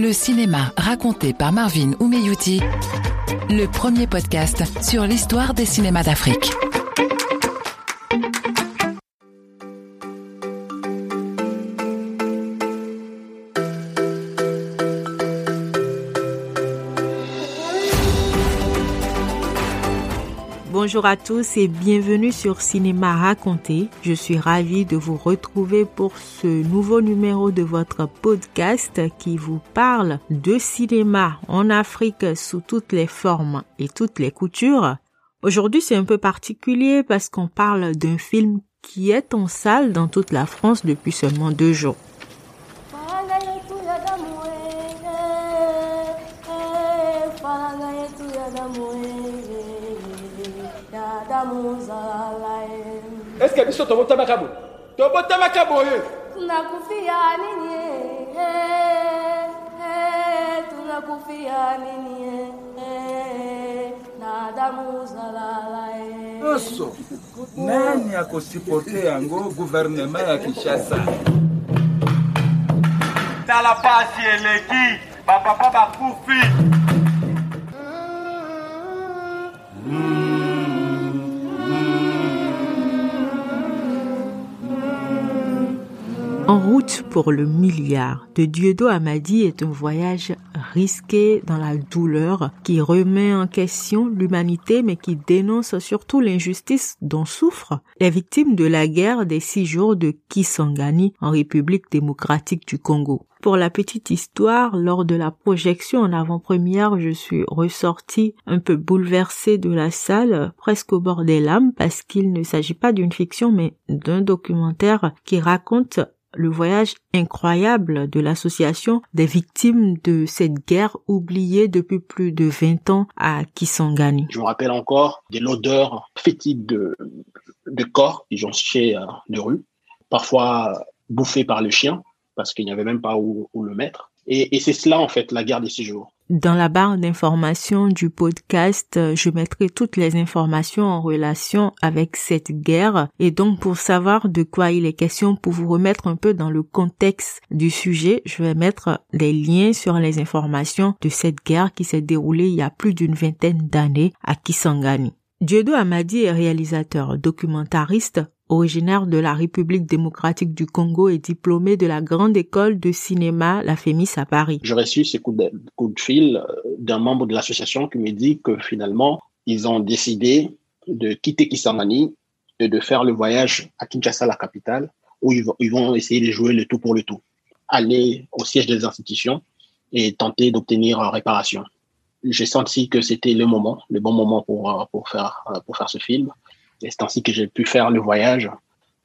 le cinéma raconté par Marvin Oumeyouti, le premier podcast sur l'histoire des cinémas d'Afrique. Bonjour à tous et bienvenue sur Cinéma Raconté. Je suis ravie de vous retrouver pour ce nouveau numéro de votre podcast qui vous parle de cinéma en Afrique sous toutes les formes et toutes les coutures. Aujourd'hui c'est un peu particulier parce qu'on parle d'un film qui est en salle dans toute la France depuis seulement deux jours. Eske biso tobotamaka boye? Tobotamaka boye. Tunakufia nini eh, eh, tunakufia nini na damu zalala nyonso nani akosiporte yango guvernema ya kinshasa? Tala pasi eleki bapapa bakufi En route pour le milliard de Dieudo Amadi est un voyage risqué dans la douleur qui remet en question l'humanité mais qui dénonce surtout l'injustice dont souffrent les victimes de la guerre des six jours de Kisangani en République démocratique du Congo. Pour la petite histoire, lors de la projection en avant-première, je suis ressortie un peu bouleversée de la salle, presque au bord des lames, parce qu'il ne s'agit pas d'une fiction, mais d'un documentaire qui raconte le voyage incroyable de l'association des victimes de cette guerre oubliée depuis plus de 20 ans à Kisangani. Je me rappelle encore de l'odeur fétide de, de corps jonchaient euh, de rue, parfois bouffés par le chien, parce qu'il n'y avait même pas où, où le mettre. Et, et c'est cela, en fait, la guerre des six jours. Dans la barre d'informations du podcast, je mettrai toutes les informations en relation avec cette guerre et donc pour savoir de quoi il est question, pour vous remettre un peu dans le contexte du sujet, je vais mettre les liens sur les informations de cette guerre qui s'est déroulée il y a plus d'une vingtaine d'années à Kisangani. Dieudo Amadi est réalisateur, documentariste, originaire de la République démocratique du Congo et diplômé de la grande école de cinéma La Fémis à Paris. J'ai reçu ces coups de, de fil d'un membre de l'association qui me dit que finalement, ils ont décidé de quitter Kisangani et de faire le voyage à Kinshasa, la capitale, où ils vont, essayer de jouer le tout pour le tout. Aller au siège des institutions et tenter d'obtenir réparation. J'ai senti que c'était le moment, le bon moment pour, pour, faire, pour faire ce film. Et c'est ainsi que j'ai pu faire le voyage,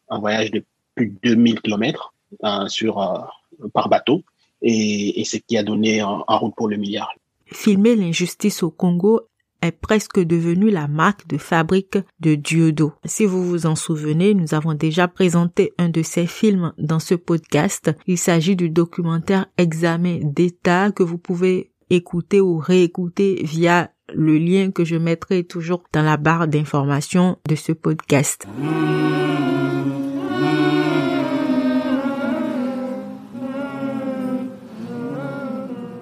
un voyage de plus de 2000 km euh, sur, euh, par bateau. Et, et ce qui a donné en, en route pour le milliard. Filmer l'injustice au Congo est presque devenu la marque de fabrique de Dieudo. Si vous vous en souvenez, nous avons déjà présenté un de ces films dans ce podcast. Il s'agit du documentaire Examen d'État que vous pouvez écouter ou réécouter via le lien que je mettrai toujours dans la barre d'information de ce podcast.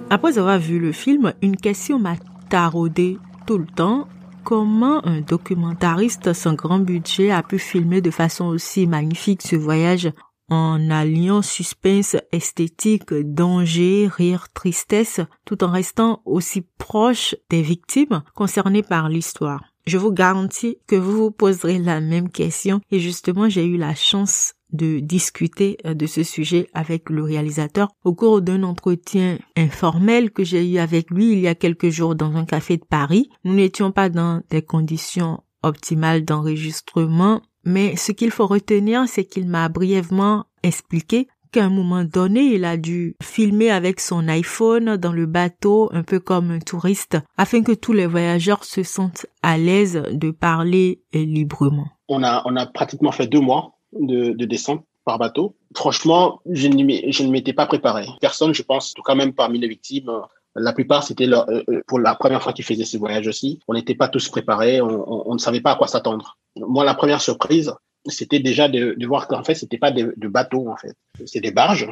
Après avoir vu le film, une question m'a taraudé tout le temps. Comment un documentariste sans grand budget a pu filmer de façon aussi magnifique ce voyage en alliant suspense esthétique, danger, rire, tristesse, tout en restant aussi proche des victimes concernées par l'histoire. Je vous garantis que vous vous poserez la même question et justement j'ai eu la chance de discuter de ce sujet avec le réalisateur au cours d'un entretien informel que j'ai eu avec lui il y a quelques jours dans un café de Paris. Nous n'étions pas dans des conditions optimales d'enregistrement, mais ce qu'il faut retenir, c'est qu'il m'a brièvement expliqué qu'à un moment donné, il a dû filmer avec son iPhone dans le bateau, un peu comme un touriste, afin que tous les voyageurs se sentent à l'aise de parler librement. On a, on a pratiquement fait deux mois de, de descente par bateau. Franchement, je ne, m'étais pas préparé. Personne, je pense, quand même parmi les victimes, la plupart, c'était leur, euh, pour la première fois qu'ils faisaient ce voyage aussi. On n'était pas tous préparés, on, ne savait pas à quoi s'attendre. Moi, la première surprise, c'était déjà de, voir qu'en fait, c'était pas de, bateaux, en fait. C'est des barges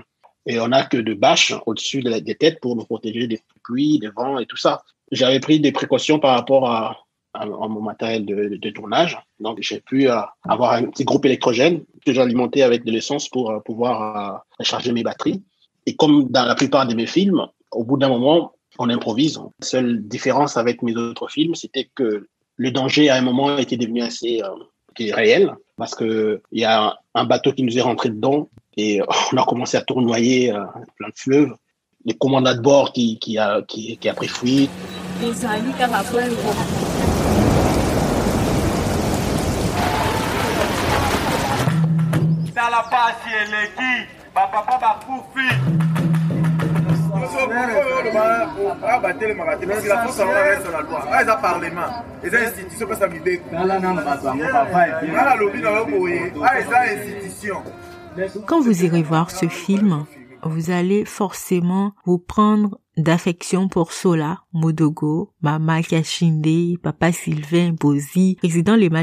Et on n'a que de bâches au-dessus de des têtes pour nous protéger des pluies, des vents et tout ça. J'avais pris des précautions par rapport à, mon matériel de, tournage. Donc, j'ai pu euh, avoir un petit groupe électrogène que j'alimentais avec de l'essence pour euh, pouvoir euh, recharger mes batteries. Et comme dans la plupart de mes films, au bout d'un moment, on improvise. La seule différence avec mes autres films, c'était que le danger à un moment était devenu assez réel parce que il y a un bateau qui nous est rentré dedans et on a commencé à tournoyer plein de fleuves. Les commandants de bord qui, qui, a, qui, qui a pris fuite. Quand vous irez voir ce film, vous allez forcément vous prendre d'affection pour Sola, Modogo, Mama Kashinde, Papa Sylvain Bozi, président Lema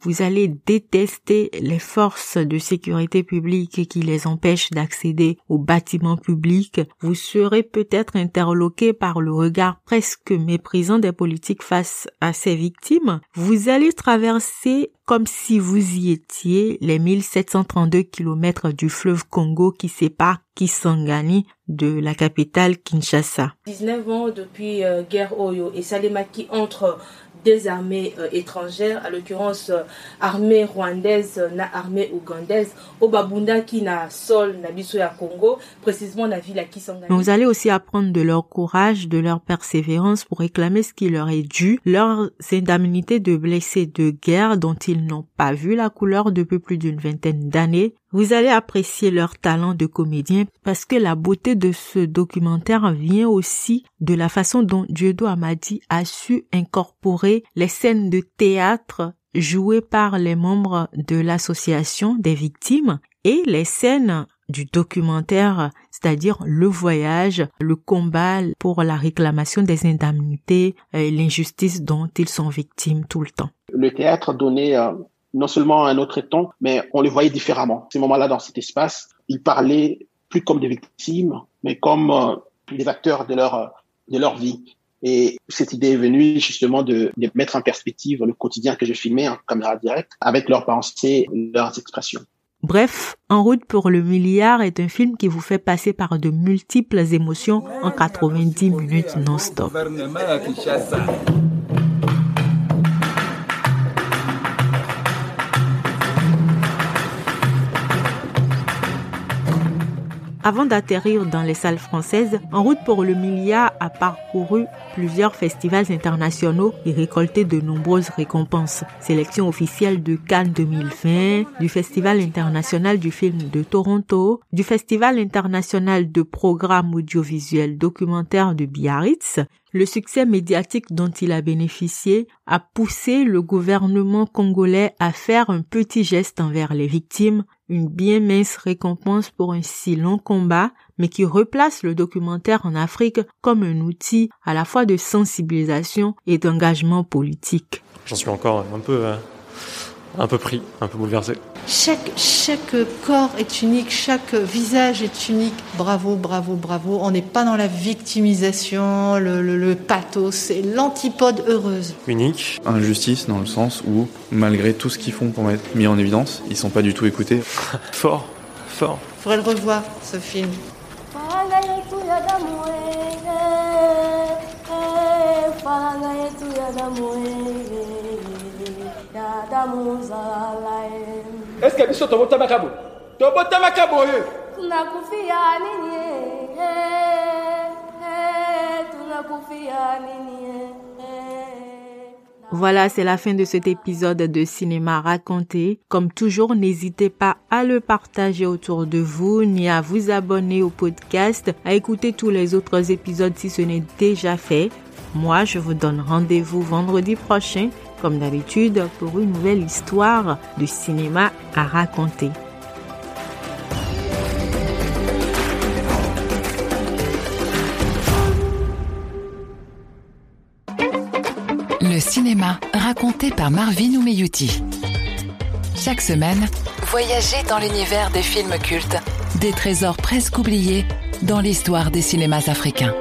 vous allez détester les forces de sécurité publique qui les empêchent d'accéder aux bâtiments publics. Vous serez peut-être interloqué par le regard presque méprisant des politiques face à ces victimes. Vous allez traverser comme si vous y étiez les 1732 kilomètres du fleuve Congo qui sépare Kisangani de la capitale Kinshasa. 19 ans depuis guerre Oyo et Salemaki entre des armées euh, étrangères, à l'occurrence euh, armée rwandaise na armée ougandaise, au Babunda qui na sol na biso ya Congo, précisément na ville à Kisangani. Vous allez aussi apprendre de leur courage, de leur persévérance pour réclamer ce qui leur est dû, leurs indemnités de blessés de guerre dont ils n'ont pas vu la couleur depuis plus d'une vingtaine d'années, vous allez apprécier leur talent de comédien parce que la beauté de ce documentaire vient aussi de la façon dont Dieudo Amadi a su incorporer les scènes de théâtre jouées par les membres de l'association des victimes et les scènes du documentaire, c'est-à-dire le voyage, le combat pour la réclamation des indemnités, et l'injustice dont ils sont victimes tout le temps. Le théâtre donnait euh, non seulement un autre temps, mais on les voyait différemment. Ces moments-là, dans cet espace, ils parlaient plus comme des victimes, mais comme euh, des acteurs de leur, euh, de leur vie. Et cette idée est venue justement de, mettre en perspective le quotidien que je filmais en caméra directe avec leurs pensées, leurs expressions. Bref, En route pour le milliard est un film qui vous fait passer par de multiples émotions en 90 minutes non-stop. Avant d'atterrir dans les salles françaises, En route pour le milliard a parcouru plusieurs festivals internationaux et récolté de nombreuses récompenses. Sélection officielle de Cannes 2020, du Festival international du film de Toronto, du Festival international de programmes audiovisuels documentaires de Biarritz, le succès médiatique dont il a bénéficié a poussé le gouvernement congolais à faire un petit geste envers les victimes, une bien mince récompense pour un si long combat, mais qui replace le documentaire en Afrique comme un outil à la fois de sensibilisation et d'engagement politique. J'en suis encore un peu, euh, un peu pris, un peu bouleversé. Chaque, chaque corps est unique, chaque visage est unique. Bravo, bravo, bravo. On n'est pas dans la victimisation, le, le, le pathos, c'est l'antipode heureuse. Unique. Injustice dans le sens où, malgré tout ce qu'ils font pour m'être mis en évidence, ils sont pas du tout écoutés. Fort, fort. Faudrait le revoir, ce film. Ya damu zala est ce que biso tobotamaka boye tobotamaka boye tunakufia nini tunakufia nini. Voilà, c'est la fin de cet épisode de Cinéma raconté. Comme toujours, n'hésitez pas à le partager autour de vous, ni à vous abonner au podcast, à écouter tous les autres épisodes si ce n'est déjà fait. Moi, je vous donne rendez-vous vendredi prochain, comme d'habitude, pour une nouvelle histoire de cinéma à raconter. Le cinéma raconté par Marvin Oumeyouti. Chaque semaine, voyagez dans l'univers des films cultes, des trésors presque oubliés dans l'histoire des cinémas africains.